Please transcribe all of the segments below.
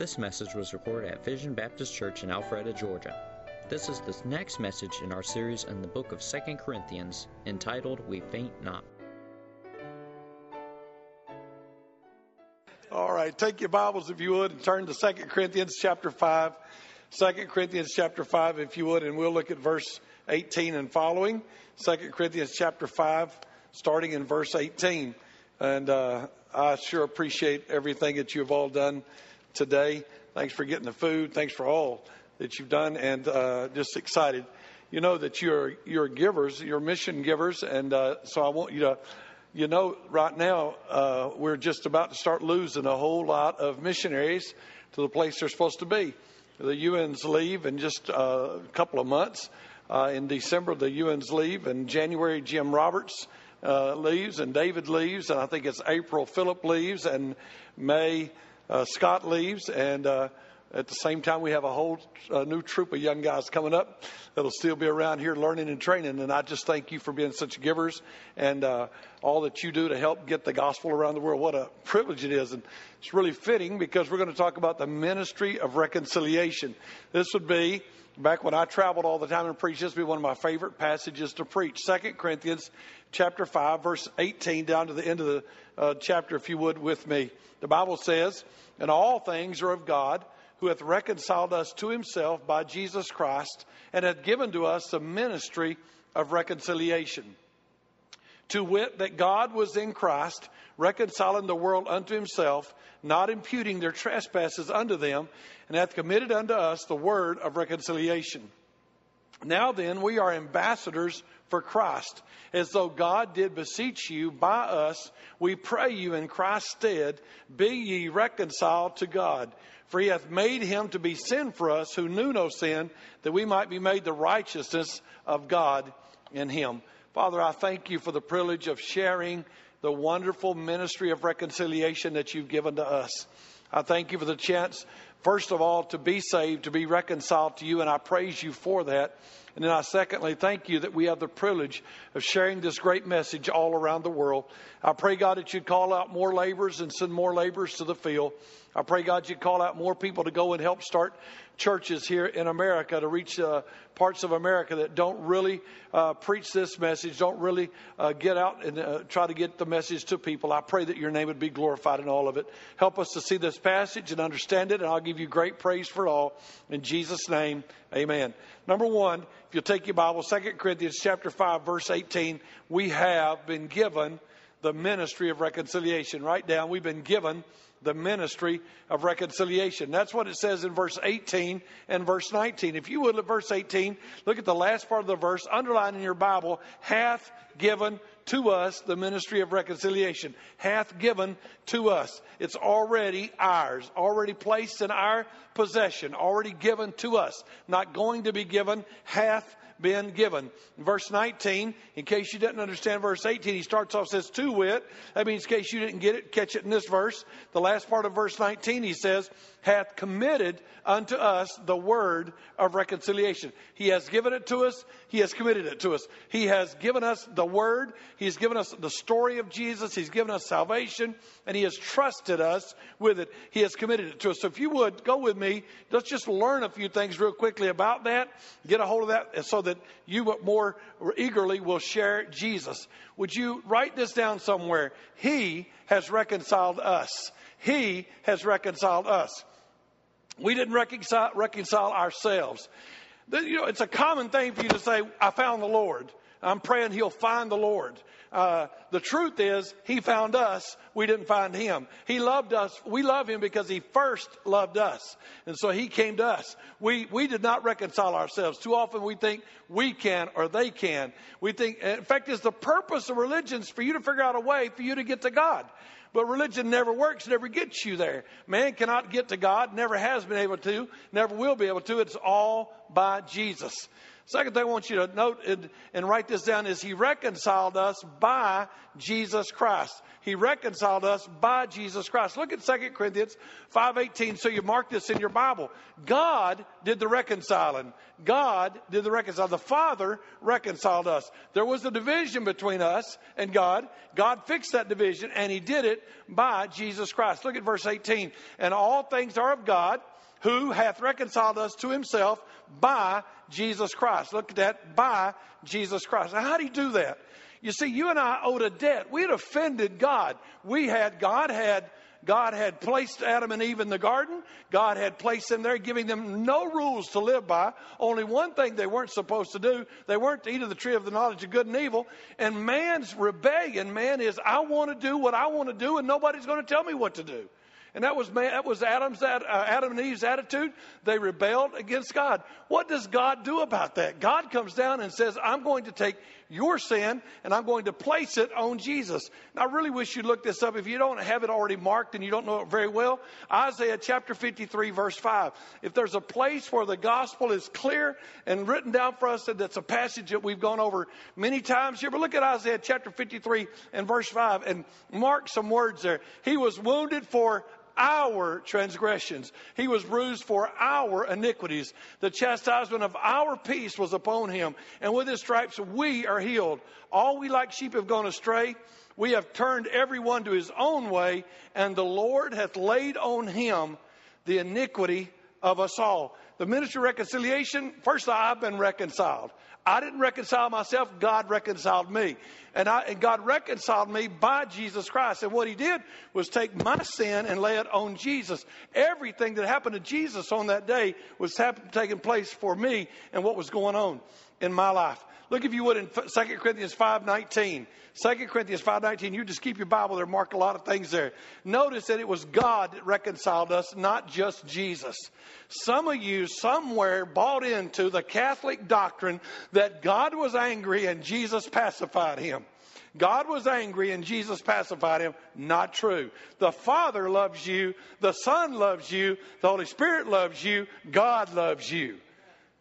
This message was recorded at Vision Baptist Church in Alpharetta, Georgia. This is the next message in our series in the book of 2 Corinthians entitled We Faint Not. All right, take your Bibles if you would and turn to 2 Corinthians chapter 5. 2 Corinthians chapter 5 if you would and we'll look at verse 18 and following. 2 Corinthians chapter 5 starting in verse 18. And uh, I sure appreciate everything that you've all done today. Thanks for getting the food. Thanks for all that you've done and uh, just excited. You know that you're, you're givers, you're mission givers. And uh, so I want you to you know, right now, uh, we're just about to start losing a whole lot of missionaries to the place they're supposed to be. The UNs leave in just uh, a couple of months. Uh, in December, the UNs leave. In January, Jim Roberts uh, leaves, and David leaves, and I think it's April, Philip leaves, and May, Scott leaves, and uh, at the same time, we have a whole uh, new troop of young guys coming up that'll still be around here learning and training. And I just thank you for being such givers and uh, all that you do to help get the gospel around the world. What a privilege it is. And it's really fitting because we're going to talk about the ministry of reconciliation. This would be back when I traveled all the time and preached. This would be one of my favorite passages to preach. Second Corinthians chapter 5, verse 18 down to the end of the uh, chapter, if you would, with me. The Bible says, And all things are of God who hath reconciled us to himself by Jesus Christ and hath given to us the ministry of reconciliation. To wit, that God was in Christ, reconciling the world unto himself, not imputing their trespasses unto them, and hath committed unto us the word of reconciliation. Now then, we are ambassadors for Christ, as though God did beseech you by us. We pray you in Christ's stead, be ye reconciled to God. For he hath made him to be sin for us who knew no sin, that we might be made the righteousness of God in him. Father, I thank you for the privilege of sharing the wonderful ministry of reconciliation that you've given to us. I thank you for the chance, first of all, to be saved, to be reconciled to you, and I praise you for that. And then I secondly thank you that we have the privilege of sharing this great message all around the world. I pray, God, that you'd call out more laborers and send more laborers to the field. I pray, God, you'd call out more people to go and help start churches here in America to reach uh, parts of America that don't really uh, preach this message, don't really uh, get out and uh, try to get the message to people. I pray that your name would be glorified in all of it. Help us to see this passage and understand it, and I'll give you great praise for all. In Jesus' name, amen. Number one, if you'll take your Bible, 2 Corinthians chapter 5, verse 18, we have been given the ministry of reconciliation. Write down, we've been given the ministry of reconciliation. That's what it says in verse 18 and verse 19. If you would, look at verse 18, look at the last part of the verse, underline in your Bible, hath given to us the ministry of reconciliation. Hath given to us. It's already ours, already placed in our possession, already given to us. Not going to be given, hath been given. Verse 19, in case you didn't understand verse 18, he starts off says to wit. That means in case you didn't get it, catch it in this verse. The last part of verse 19, he says, hath committed unto us the word of reconciliation. He has given it to us. He has committed it to us. He has given us the word. He's given us the story of Jesus. He's given us salvation and he has trusted us with it. He has committed it to us. So if you would go with me, let's just learn a few things real quickly about that. Get a hold of that so that you more eagerly will share Jesus. Would you write this down somewhere? He has reconciled us. He has reconciled us. We didn't reconcile, reconcile ourselves. You know, it's a common thing for you to say, I found the Lord. I'm praying he'll find the Lord. Uh, the truth is, he found us. We didn't find him. He loved us. We love him because he first loved us. And so he came to us. We, we did not reconcile ourselves. Too often we think we can or they can. We think, in fact, it's the purpose of religion is for you to figure out a way for you to get to God. But religion never works, never gets you there. Man cannot get to God, never has been able to, never will be able to. It's all by Jesus. Second thing I want you to note and write this down is He reconciled us by Jesus Christ. He reconciled us by Jesus Christ. Look at 2 Corinthians 5.18 so you mark this in your Bible. God did the reconciling. God did the reconciling. The Father reconciled us. There was a division between us and God. God fixed that division and He did it by Jesus Christ. Look at verse 18. And all things are of God who hath reconciled us to himself by Jesus Christ. Look at that, by Jesus Christ. Now, how do you do that? You see, you and I owed a debt. We had offended God. We had, God had, God had placed Adam and Eve in the garden. God had placed them there, giving them no rules to live by. Only one thing they weren't supposed to do. They weren't to eat of the tree of the knowledge of good and evil. And man's rebellion, man, is I want to do what I want to do and nobody's going to tell me what to do. And that was, that was Adam's, uh, Adam and Eve's attitude. They rebelled against God. What does God do about that? God comes down and says, I'm going to take your sin and I'm going to place it on Jesus. Now, I really wish you'd look this up. If you don't have it already marked and you don't know it very well, Isaiah chapter 53, verse 5. If there's a place where the gospel is clear and written down for us, and that's a passage that we've gone over many times here, but look at Isaiah chapter 53 and verse 5 and mark some words there. He was wounded for our transgressions. He was bruised for our iniquities. The chastisement of our peace was upon him, and with his stripes we are healed. All we like sheep have gone astray. We have turned everyone to his own way, and the Lord hath laid on him the iniquity of us all. The ministry of reconciliation, first I've been reconciled. I didn't reconcile myself, God reconciled me. And, I, and God reconciled me by Jesus Christ. And what He did was take my sin and lay it on Jesus. Everything that happened to Jesus on that day was happen, taking place for me and what was going on in my life. Look if you would in 2 Corinthians 5.19. 2 Corinthians 5.19, you just keep your Bible there, mark a lot of things there. Notice that it was God that reconciled us, not just Jesus. Some of you somewhere bought into the Catholic doctrine that God was angry and Jesus pacified him. God was angry and Jesus pacified him. Not true. The Father loves you. The Son loves you. The Holy Spirit loves you. God loves you.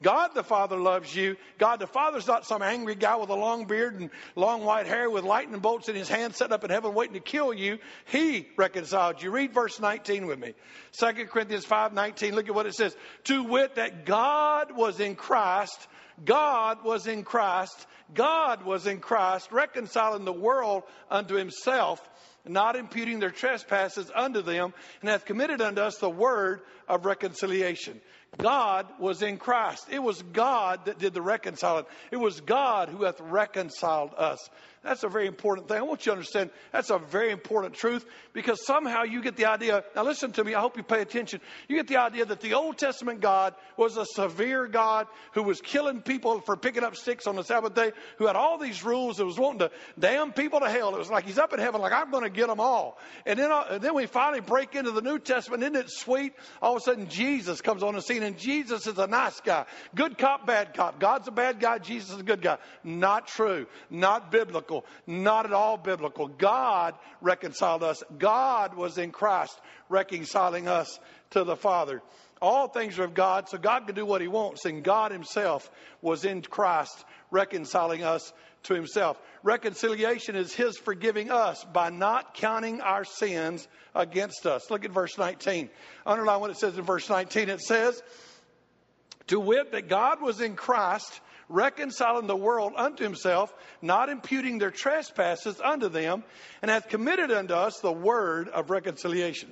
God the Father loves you. God the Father's not some angry guy with a long beard and long white hair with lightning bolts in his hand set up in heaven waiting to kill you. He reconciled you. Read verse 19 with me. 2 Corinthians 5 19. Look at what it says. To wit, that God was in Christ. God was in Christ. God was in Christ, reconciling the world unto himself not imputing their trespasses unto them, and hath committed unto us the word of reconciliation. God was in Christ. It was God that did the reconciling. It was God who hath reconciled us. That's a very important thing. I want you to understand that's a very important truth because somehow you get the idea. Now, listen to me. I hope you pay attention. You get the idea that the Old Testament God was a severe God who was killing people for picking up sticks on the Sabbath day, who had all these rules that was wanting to damn people to hell. It was like he's up in heaven, like, I'm going to get them all. And then, uh, and then we finally break into the New Testament. Isn't it sweet? All of a sudden, Jesus comes on the scene, and Jesus is a nice guy. Good cop, bad cop. God's a bad guy, Jesus is a good guy. Not true. Not biblical not at all biblical. God reconciled us. God was in Christ reconciling us to the Father. All things are of God, so God can do what He wants, and God Himself was in Christ reconciling us to Himself. Reconciliation is His forgiving us by not counting our sins against us. Look at verse 19. Underline what it says in verse 19. It says, To wit, that God was in Christ reconciling the world unto himself, not imputing their trespasses unto them, and hath committed unto us the word of reconciliation.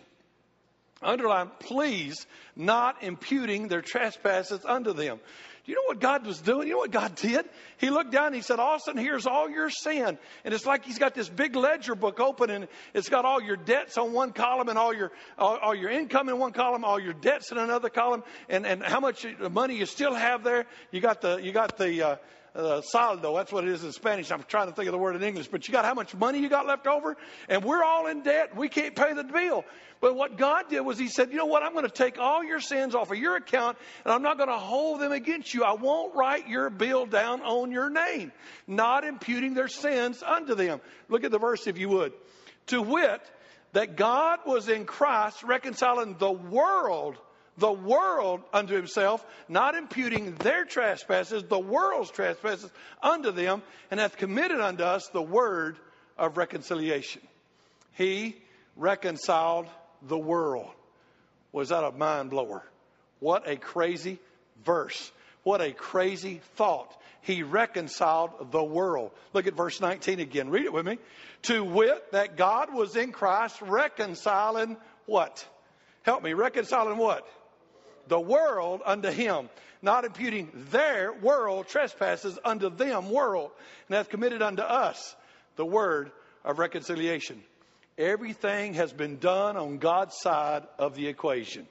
Underline, please, not imputing their trespasses unto them. Do you know what God was doing? You know what God did? He looked down and he said, Austin, here's all your sin. And it's like he's got this big ledger book open and it's got all your debts on one column and all your, all, all your income in one column, all your debts in another column, and, and how much money you still have there. You got the, you got the, uh, uh, saldo. That's what it is in Spanish. I'm trying to think of the word in English. But you got how much money you got left over? And we're all in debt. We can't pay the bill. But what God did was He said, you know what? I'm going to take all your sins off of your account and I'm not going to hold them against you. I won't write your bill down on your name, not imputing their sins unto them. Look at the verse if you would. To wit, that God was in Christ reconciling the world the world unto himself, not imputing their trespasses, the world's trespasses, unto them, and hath committed unto us the word of reconciliation. He reconciled the world. Was that a mind blower? What a crazy verse. What a crazy thought. He reconciled the world. Look at verse 19 again. Read it with me. To wit, that God was in Christ reconciling what? Help me. Reconciling what? The world unto him, not imputing their world trespasses unto them world, and hath committed unto us the word of reconciliation. Everything has been done on God's side of the equation.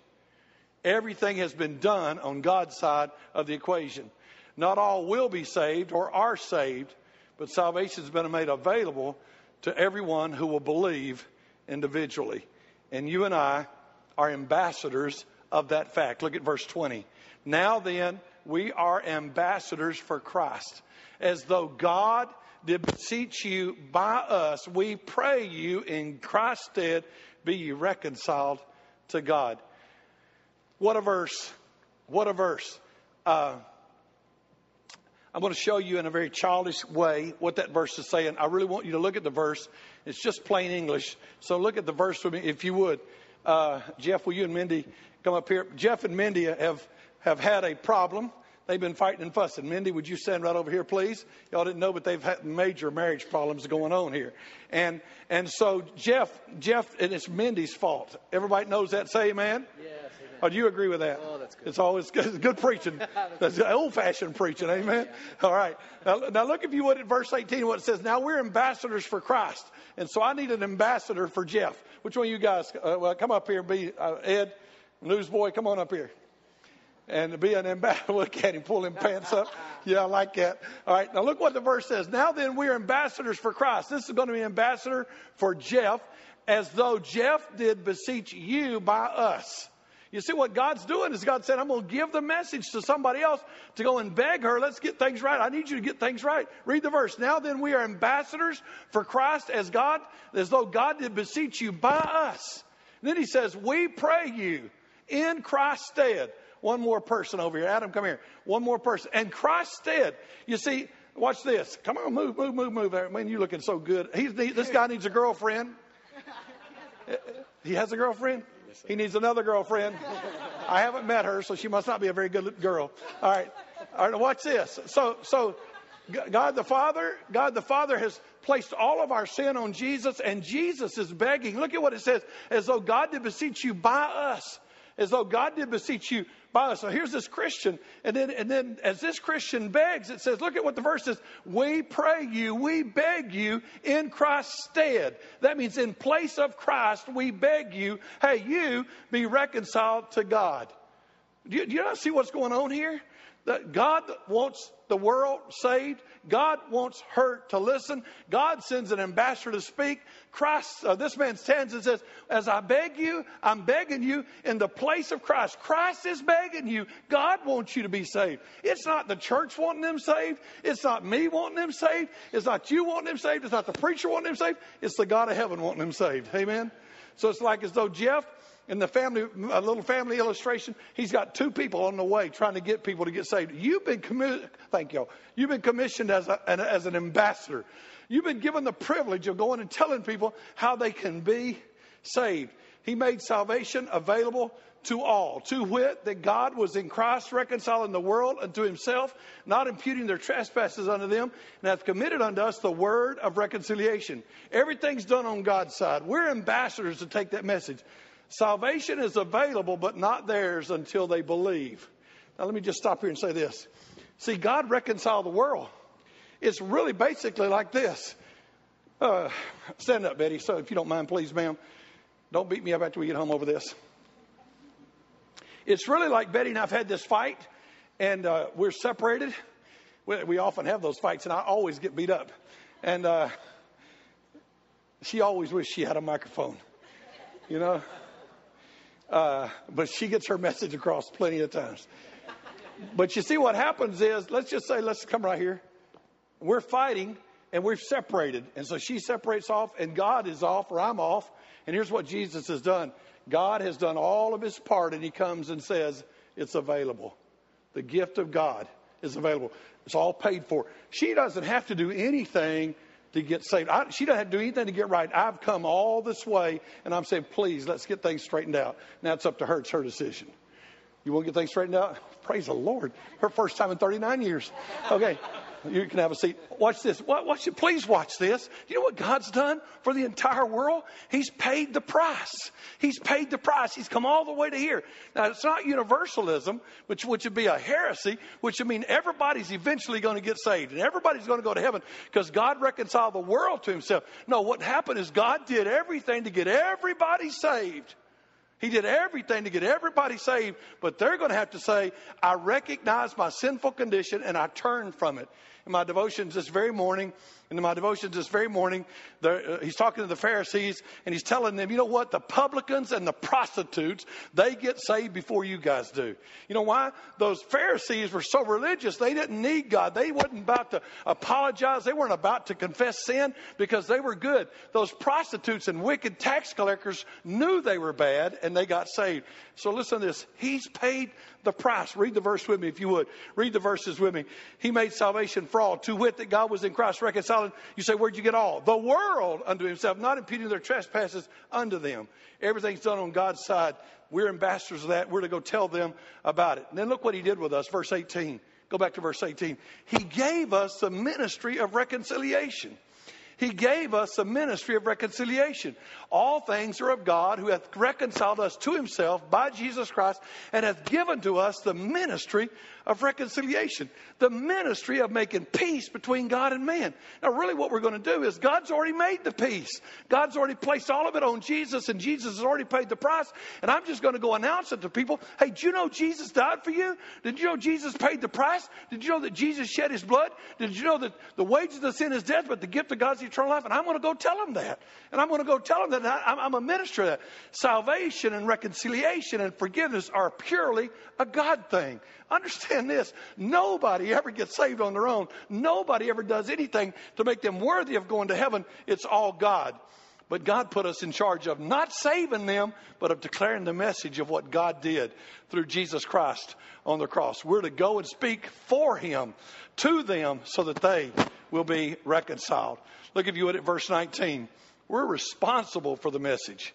Everything has been done on God's side of the equation. Not all will be saved or are saved, but salvation has been made available to everyone who will believe individually. And you and I are ambassadors of that fact. Look at verse 20. Now then, we are ambassadors for Christ, as though God did beseech you by us, we pray you in Christ's stead, be ye reconciled to God. What a verse. What a verse. Uh, I'm going to show you in a very childish way what that verse is saying. I really want you to look at the verse. It's just plain English. So look at the verse with me, if you would. Uh, Jeff, will you and Mindy come up here? Jeff and Mindy have, have had a problem. They've been fighting and fussing. Mindy, would you stand right over here, please? Y'all didn't know, but they've had major marriage problems going on here. And and so Jeff, Jeff, and it's Mindy's fault. Everybody knows that. Say amen. Yes, amen. Oh, do you agree with that? Oh, that's good. It's always good, good preaching. that's old fashioned preaching. Amen. All right. Now, now look if you would at verse 18, what it says. Now we're ambassadors for Christ. And so I need an ambassador for Jeff. Which one of you guys, uh, well, come up here and be, uh, Ed, newsboy, come on up here and be an ambassador. Look at him, pull him pants up. Yeah, I like that. All right, now look what the verse says. Now then, we are ambassadors for Christ. This is going to be ambassador for Jeff, as though Jeff did beseech you by us. You see, what God's doing is God said, I'm going to give the message to somebody else to go and beg her, let's get things right. I need you to get things right. Read the verse. Now then, we are ambassadors for Christ as God, as though God did beseech you by us. And then he says, We pray you in Christ's stead one more person over here. Adam, come here. One more person. And Christ stead. You see, watch this. Come on, move, move, move, move. There. Man, you're looking so good. He's, this guy needs a girlfriend. He has a girlfriend? He needs another girlfriend. I haven't met her, so she must not be a very good girl. All right. All right, watch this. So, so God the Father, God the Father has placed all of our sin on Jesus, and Jesus is begging. Look at what it says, as though God did beseech you by us, as though God did beseech you So here's this Christian, and then and then as this Christian begs, it says, look at what the verse says. We pray you, we beg you in Christ's stead. That means in place of Christ, we beg you, hey, you be reconciled to God. Do you, do you not see what's going on here? That God wants the world saved. God wants her to listen. God sends an ambassador to speak. Christ, uh, this man stands and says, As I beg you, I'm begging you in the place of Christ. Christ is begging you. God wants you to be saved. It's not the church wanting them saved. It's not me wanting them saved. It's not you wanting them saved. It's not the preacher wanting them saved. It's the God of heaven wanting them saved. Amen. So it's like as though Jeff in the family, a little family illustration, he's got two people on the way trying to get people to get saved. You've been commissioned, thank you. You've been commissioned as, a, as an ambassador. You've been given the privilege of going and telling people how they can be saved. He made salvation available to all. To wit, that God was in Christ reconciling the world unto himself, not imputing their trespasses unto them, and hath committed unto us the word of reconciliation. Everything's done on God's side. We're ambassadors to take that message. Salvation is available, but not theirs until they believe. Now, let me just stop here and say this. See, God reconciled the world. It's really basically like this. Uh, stand up, Betty. So, if you don't mind, please, ma'am, don't beat me up after we get home over this. It's really like Betty and I've had this fight, and uh, we're separated. We, we, often have those fights, and I always get beat up. And uh, she always wished she had a microphone, you know. Uh, but she gets her message across plenty of times. But you see, what happens is, let's just say, let's come right here. We're fighting, and we're separated. And so she separates off, and God is off, or I'm off. And here's what Jesus has done God has done all of his part, and he comes and says, It's available. The gift of God is available. It's all paid for. She doesn't have to do anything to get saved. I, she doesn't have to do anything to get right. I've come all this way, and I'm saying, please, let's get things straightened out. Now it's up to her. It's her decision. You want to get things straightened out? Praise the Lord. Her first time in 39 years. Okay. You can have a seat. Watch this. Watch it. Please watch this. Do you know what God's done for the entire world? He's paid the price. He's paid the price. He's come all the way to here. Now, it's not universalism, which, which would be a heresy, which would mean everybody's eventually going to get saved and everybody's going to go to heaven because God reconciled the world to himself. No, what happened is God did everything to get everybody saved. He did everything to get everybody saved, but they're going to have to say, I recognize my sinful condition and I turn from it in my devotions this very morning, in my devotions this very morning, uh, he's talking to the Pharisees and he's telling them, you know what? The publicans and the prostitutes, they get saved before you guys do. You know why? Those Pharisees were so religious, they didn't need God. They wasn't about to apologize. They weren't about to confess sin because they were good. Those prostitutes and wicked tax collectors knew they were bad and they got saved. So listen to this. He's paid the price. Read the verse with me if you would. Read the verses with me. He made salvation for all. To wit, that God was in Christ reconciling. You say, where'd you get all? The world unto himself, not imputing their trespasses unto them. Everything's done on God's side. We're ambassadors of that. We're to go tell them about it. And then look what he did with us. Verse 18. Go back to verse 18. He gave us the ministry of reconciliation. He gave us a ministry of reconciliation. All things are of God who hath reconciled us to himself by Jesus Christ and hath given to us the ministry of reconciliation, the ministry of making peace between God and man. Now, really, what we're going to do is God's already made the peace. God's already placed all of it on Jesus, and Jesus has already paid the price. And I'm just going to go announce it to people. Hey, did you know Jesus died for you? Did you know Jesus paid the price? Did you know that Jesus shed his blood? Did you know that the wages of sin is death, but the gift of God's eternal life? And I'm going to go tell them that. And I'm going to go tell them that I'm a minister that. Salvation and reconciliation and forgiveness are purely a God thing. Understand this. Nobody ever gets saved on their own. Nobody ever does anything to make them worthy of going to heaven. It's all God. But God put us in charge of not saving them, but of declaring the message of what God did through Jesus Christ on the cross. We're to go and speak for Him to them so that they will be reconciled. Look, if you would, at verse 19. We're responsible for the message.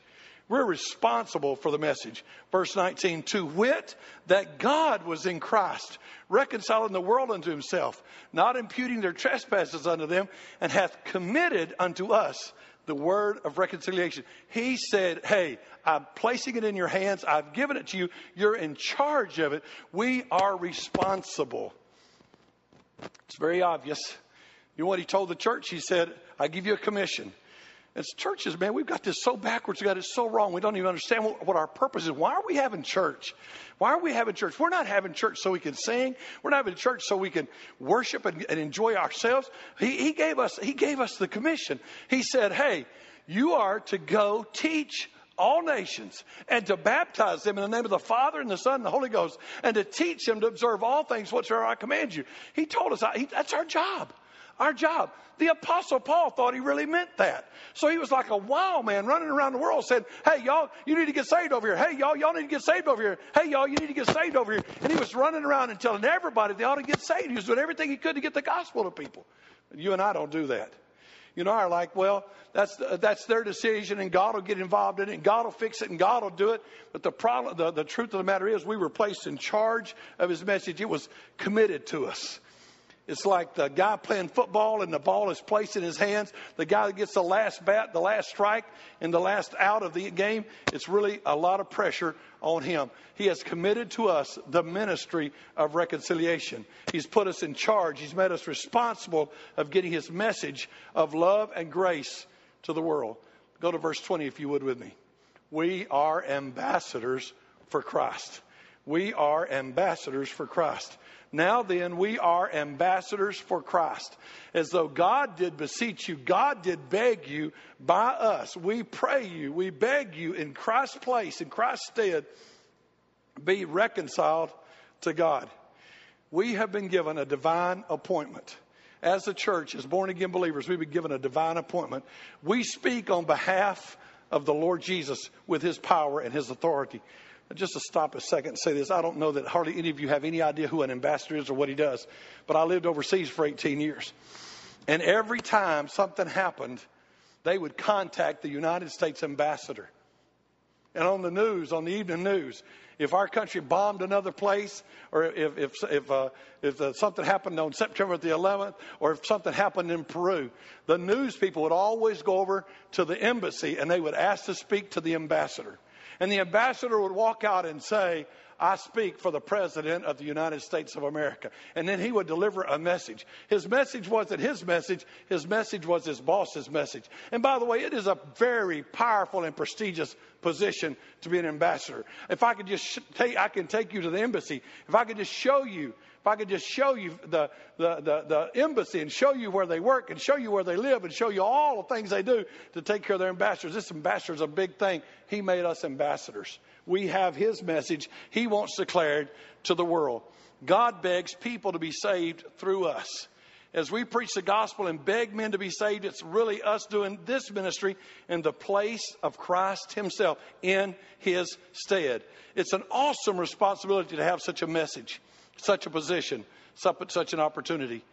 We're responsible for the message. Verse 19, to wit, that God was in Christ, reconciling the world unto himself, not imputing their trespasses unto them, and hath committed unto us the word of reconciliation. He said, Hey, I'm placing it in your hands. I've given it to you. You're in charge of it. We are responsible. It's very obvious. You know what he told the church? He said, I give you a commission. As churches, man, we've got this so backwards. We got it so wrong. We don't even understand what, our purpose is. Why are we having church? Why are we having church? We're not having church so we can sing. We're not having church so we can worship and, and enjoy ourselves. He, he gave us, he gave us the commission. He said, Hey, you are to go teach all nations and to baptize them in the name of the Father and the Son and the Holy Ghost and to teach them to observe all things whatsoever I command you. He told us that's our job our job. The Apostle Paul thought he really meant that. So he was like a wild man running around the world saying, Hey, y'all, you need to get saved over here. Hey, y'all, y'all need to get saved over here. Hey, y'all, you need to get saved over here. And he was running around and telling everybody they ought to get saved. He was doing everything he could to get the gospel to people. You and I don't do that. You know, are like, well, that's, that's their decision and God will get involved in it and God will fix it and God will do it. But the problem, the, the truth of the matter is we were placed in charge of his message. It was committed to us. It's like the guy playing football and the ball is placed in his hands. The guy that gets the last bat, the last strike, and the last out of the game, it's really a lot of pressure on him. He has committed to us the ministry of reconciliation. He's put us in charge. He's made us responsible of getting his message of love and grace to the world. Go to verse 20 if you would with me. We are ambassadors for Christ. We are ambassadors for Christ. Now then, we are ambassadors for Christ. As though God did beseech you, God did beg you by us. We pray you, we beg you in Christ's place, in Christ's stead, be reconciled to God. We have been given a divine appointment. as a church, as born again believers, we've been given a divine appointment. We speak on behalf of the Lord Jesus with his power and his authority. Just to stop a second and say this, I don't know that hardly any of you have any idea who an ambassador is or what he does, but I lived overseas for 18 years. And every time something happened, they would contact the United States ambassador. And on the news, on the evening news, if our country bombed another place, or if, if, if, uh, if uh, something happened on September the 11th, or if something happened in Peru, the news people would always go over to the embassy and they would ask to speak to the ambassador. And the ambassador would walk out and say, I speak for the President of the United States of America. And then he would deliver a message. His message wasn't his message, his message was his boss's message. And by the way, it is a very powerful and prestigious position to be an ambassador. If I could just take, I can take you to the embassy. If I could just show you if I could just show you the, the, the, the, embassy and show you where they work and show you where they live and show you all the things they do to take care of their ambassadors. This ambassador is a big thing. He made us ambassadors. We have his message. He wants declared to the world. God begs people to be saved through us. As we preach the gospel and beg men to be saved, it's really us doing this ministry in the place of Christ Himself in His stead. It's an awesome responsibility to have such a message, such a position, such an opportunity.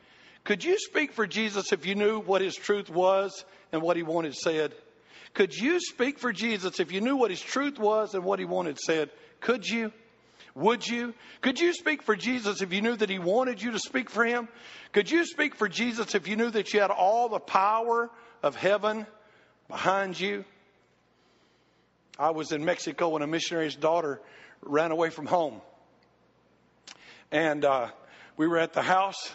Could you speak for Jesus if you knew what His truth was and what He wanted said? Could you speak for Jesus if you knew what his truth was and what he wanted said? Could you? Would you? Could you speak for Jesus if you knew that he wanted you to speak for him? Could you speak for Jesus if you knew that you had all the power of heaven behind you? I was in Mexico when a missionary's daughter ran away from home. And uh, we were at the house,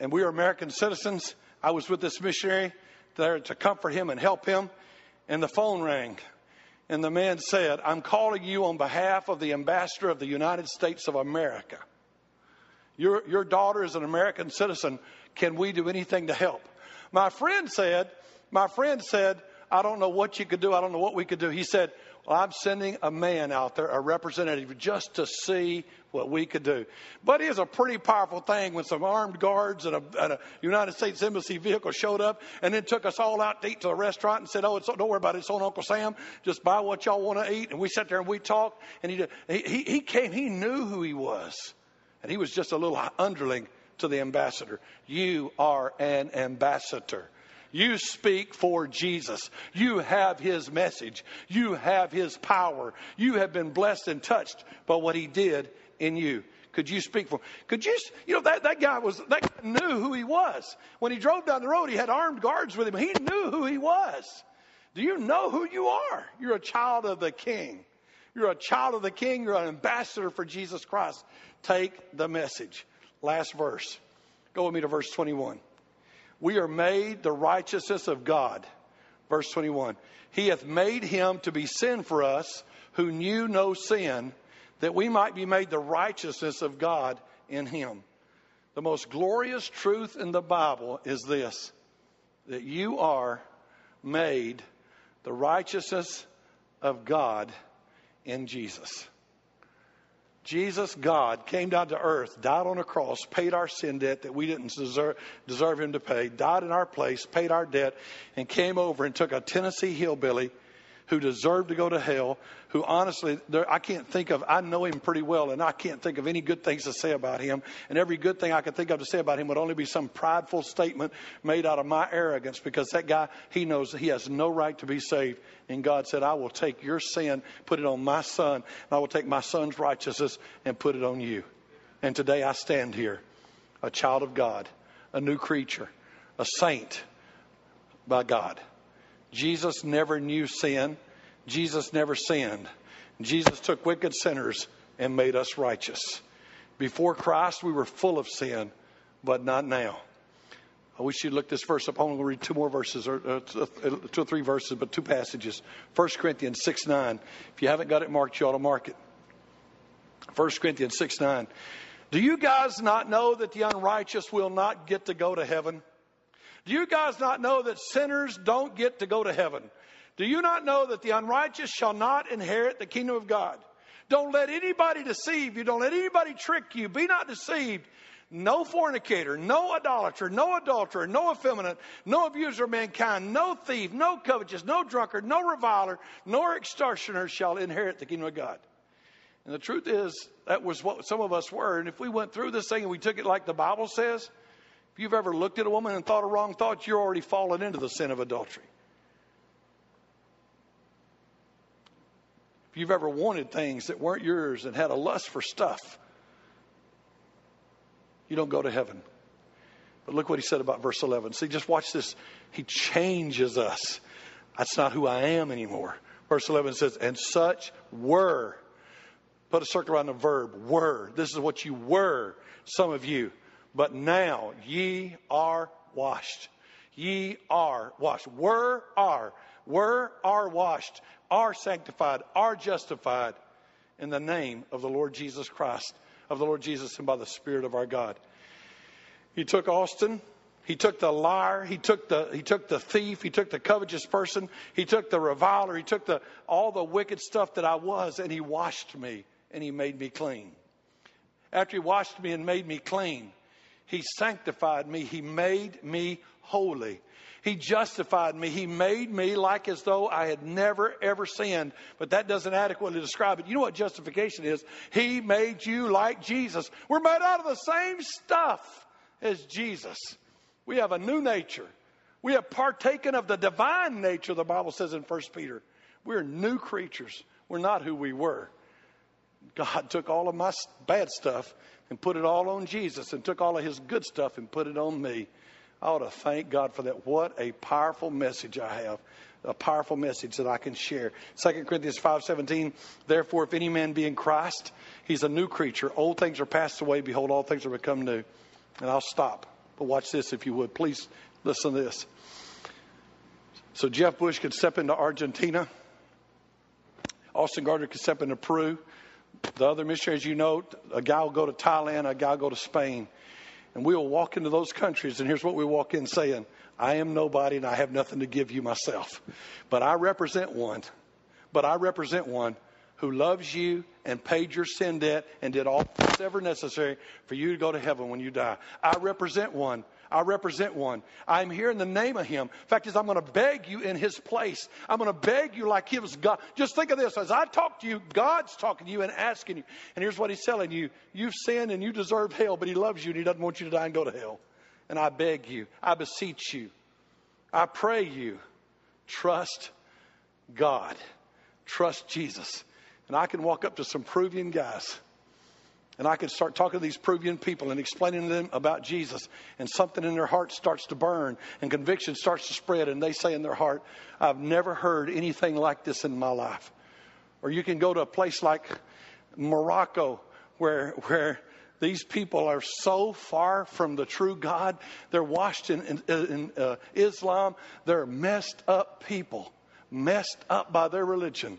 and we were American citizens. I was with this missionary there to comfort him and help him. And the phone rang. And the man said, I'm calling you on behalf of the ambassador of the United States of America. Your, your daughter is an American citizen. Can we do anything to help? My friend said, my friend said, I don't know what you could do. I don't know what we could do. He said, well, I'm sending a man out there, a representative, just to see what we could do. But it was a pretty powerful thing when some armed guards and a, and a, United States Embassy vehicle showed up and then took us all out to eat to a restaurant and said, "Oh, don't worry about it. It's on Uncle Sam. Just buy what y'all want to eat." And we sat there and we talked. And he, he he came. He knew who he was, and he was just a little underling to the ambassador. You are an ambassador. You speak for Jesus. You have his message. You have his power. You have been blessed and touched by what he did in you. Could you speak for him? Could you, you know, that, that guy was, that guy knew who he was. When he drove down the road, he had armed guards with him. He knew who he was. Do you know who you are? You're a child of the king. You're a child of the king. You're an ambassador for Jesus Christ. Take the message. Last verse. Go with me to verse 21. We are made the righteousness of God. Verse 21. He hath made him to be sin for us who knew no sin that we might be made the righteousness of God in him. The most glorious truth in the Bible is this that you are made the righteousness of God in Jesus. Jesus, God, came down to earth, died on a cross, paid our sin debt that we didn't deserve, deserve him to pay, died in our place, paid our debt, and came over and took a Tennessee hillbilly who deserve to go to hell, who honestly, I can't think of, I know him pretty well, and I can't think of any good things to say about him. And every good thing I could think of to say about him would only be some prideful statement made out of my arrogance because that guy, he knows he has no right to be saved. And God said, I will take your sin, put it on my son, and I will take my son's righteousness and put it on you. And today I stand here, a child of God, a new creature, a saint by God. Jesus never knew sin. Jesus never sinned. Jesus took wicked sinners and made us righteous. Before Christ, we were full of sin, but not now. I wish you'd look this verse up. I'm going to read two more verses, or uh, two or three verses, but two passages. 1 Corinthians 6 9. If you haven't got it marked, you ought to mark it. 1 Corinthians 6 9. Do you guys not know that the unrighteous will not get to go to heaven? Do you guys not know that sinners don't get to go to heaven? Do you not know that the unrighteous shall not inherit the kingdom of God? Don't let anybody deceive you. Don't let anybody trick you. Be not deceived. No fornicator, no idolater, no adulterer, no effeminate, no abuser of mankind, no thief, no covetous, no drunkard, no reviler, nor extortioner shall inherit the kingdom of God. And the truth is, that was what some of us were. And if we went through this thing and we took it like the Bible says, if you've ever looked at a woman and thought a wrong thought, you're already fallen into the sin of adultery. If you've ever wanted things that weren't yours and had a lust for stuff, you don't go to heaven. But look what he said about verse 11. See, just watch this. He changes us. That's not who I am anymore. Verse 11 says, And such were. Put a circle around the verb, were. This is what you were, some of you. But now ye are washed. Ye are washed. Were, are. Were, are washed. Are sanctified. Are justified in the name of the Lord Jesus Christ, of the Lord Jesus and by the Spirit of our God. He took Austin. He took the liar. He took the, he took the thief. He took the covetous person. He took the reviler. He took the, all the wicked stuff that I was and he washed me and he made me clean. After he washed me and made me clean, he sanctified me. He made me holy. He justified me. He made me like as though I had never ever sinned. But that doesn't adequately describe it. You know what justification is? He made you like Jesus. We're made out of the same stuff as Jesus. We have a new nature. We have partaken of the divine nature, the Bible says in 1 Peter. We're new creatures. We're not who we were. God took all of my bad stuff and put it all on Jesus and took all of his good stuff and put it on me. I ought to thank God for that. What a powerful message I have. A powerful message that I can share. 2 Corinthians 5:17 Therefore if any man be in Christ he's a new creature old things are passed away behold all things are become new. And I'll stop. But watch this if you would. Please listen to this. So Jeff Bush could step into Argentina. Austin Gardner could step into Peru. The other missionaries you know, a guy will go to Thailand, a guy will go to Spain. And we will walk into those countries, and here's what we walk in saying I am nobody and I have nothing to give you myself. But I represent one. But I represent one who loves you and paid your sin debt and did all that's ever necessary for you to go to heaven when you die. I represent one. I represent one. I'm here in the name of him. Fact is, I'm going to beg you in his place. I'm going to beg you like he was God. Just think of this. As I talk to you, God's talking to you and asking you. And here's what he's telling you. You've sinned and you deserve hell, but he loves you and he doesn't want you to die and go to hell. And I beg you. I beseech you. I pray you. Trust God. Trust Jesus. And I can walk up to some Peruvian guys and I can start talking to these Peruvian people and explaining to them about Jesus, and something in their heart starts to burn, and conviction starts to spread, and they say in their heart, I've never heard anything like this in my life. Or you can go to a place like Morocco where, where these people are so far from the true God. They're washed in, in, in uh, Islam. They're messed up people, messed up by their religion.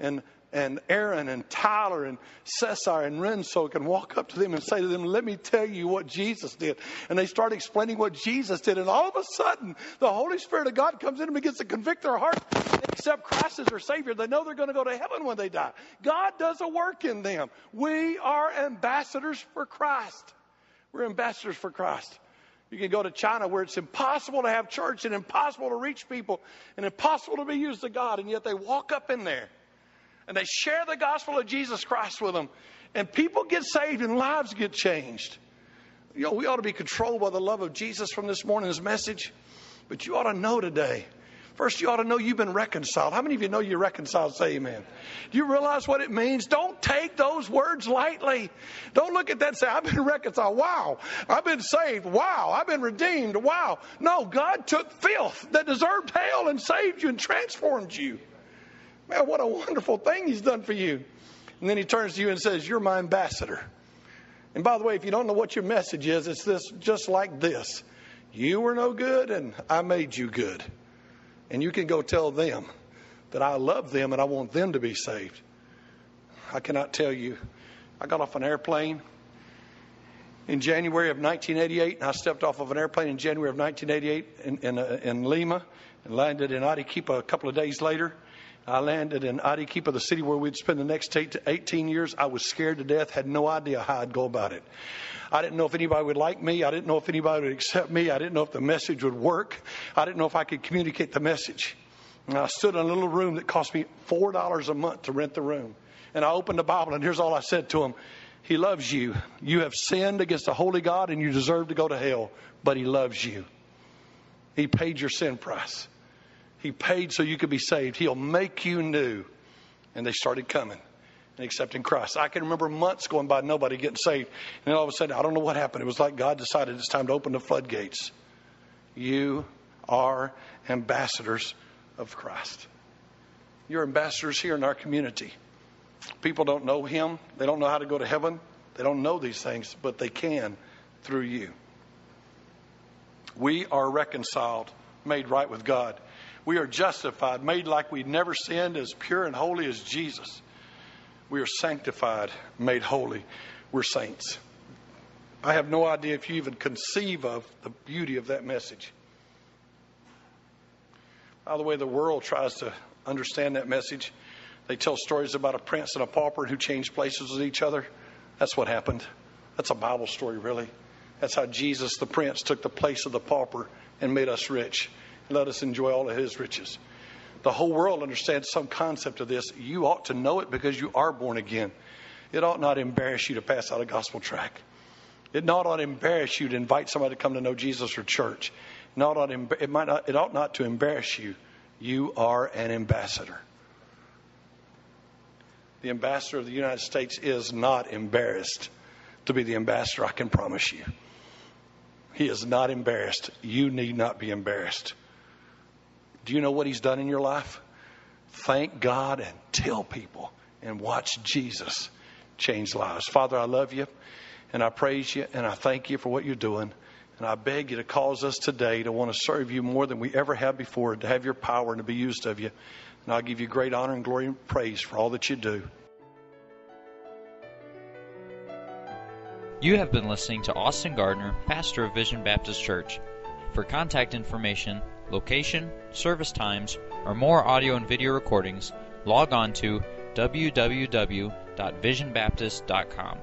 And and Aaron and Tyler and Cesar and Renzo can walk up to them and say to them, Let me tell you what Jesus did. And they start explaining what Jesus did. And all of a sudden, the Holy Spirit of God comes in and begins to convict their heart. They accept Christ as their Savior. They know they're going to go to heaven when they die. God does a work in them. We are ambassadors for Christ. We're ambassadors for Christ. You can go to China where it's impossible to have church and impossible to reach people and impossible to be used to God, and yet they walk up in there and they share the gospel of Jesus Christ with them, and people get saved and lives get changed. You know, we ought to be controlled by the love of Jesus from this morning's message, but you ought to know today. First, you ought to know you've been reconciled. How many of you know you're reconciled? Say amen. Do you realize what it means? Don't take those words lightly. Don't look at that and say, I've been reconciled. Wow. I've been saved. Wow. I've been redeemed. Wow. No, God took filth that deserved hell and saved you and transformed you. Man, what a wonderful thing he's done for you. And then he turns to you and says, You're my ambassador. And by the way, if you don't know what your message is, it's this just like this. You were no good and I made you good. And you can go tell them that I love them and I want them to be saved. I cannot tell you. I got off an airplane in January of 1988, and I stepped off of an airplane in January of 1988 in, in, uh, in Lima and landed in Arequipa a couple of days later. I landed in Arequipa, the city where we'd spend the next eight to 18 years. I was scared to death, had no idea how I'd go about it. I didn't know if anybody would like me. I didn't know if anybody would accept me. I didn't know if the message would work. I didn't know if I could communicate the message. And I stood in a little room that cost me $4 a month to rent the room. And I opened the Bible, and here's all I said to him He loves you. You have sinned against the holy God, and you deserve to go to hell, but He loves you. He paid your sin price. He paid so you could be saved. He'll make you new. And they started coming and accepting Christ. I can remember months going by, nobody getting saved. And then all of a sudden, I don't know what happened. It was like God decided it's time to open the floodgates. You are ambassadors of Christ. You're ambassadors here in our community. People don't know Him, they don't know how to go to heaven, they don't know these things, but they can through you. We are reconciled, made right with God. We are justified, made like we never sinned, as pure and holy as Jesus. We are sanctified, made holy. We're saints. I have no idea if you even conceive of the beauty of that message. By the way, the world tries to understand that message. They tell stories about a prince and a pauper who changed places with each other. That's what happened. That's a Bible story, really. That's how Jesus, the prince, took the place of the pauper and made us rich. Let us enjoy all of his riches. The whole world understands some concept of this. You ought to know it because you are born again. It ought not embarrass you to pass out a gospel tract. It not ought to embarrass you to invite somebody to come to know Jesus or church. It, ought, it, might not, it ought not to embarrass you. You are an ambassador. The ambassador of the United States is not embarrassed to be the ambassador, I can promise you. He is not embarrassed. You need not be embarrassed. Do you know what he's done in your life? Thank God and tell people and watch Jesus change lives. Father, I love you and I praise you and I thank you for what you're doing. And I beg you to cause us today to want to serve you more than we ever have before, to have your power and to be used of you. And I'll give you great honor and glory and praise for all that you do. You have been listening to Austin Gardner, pastor of Vision Baptist Church. For contact information, location, service times, or more audio and video recordings, log on to www.visionbaptist.com.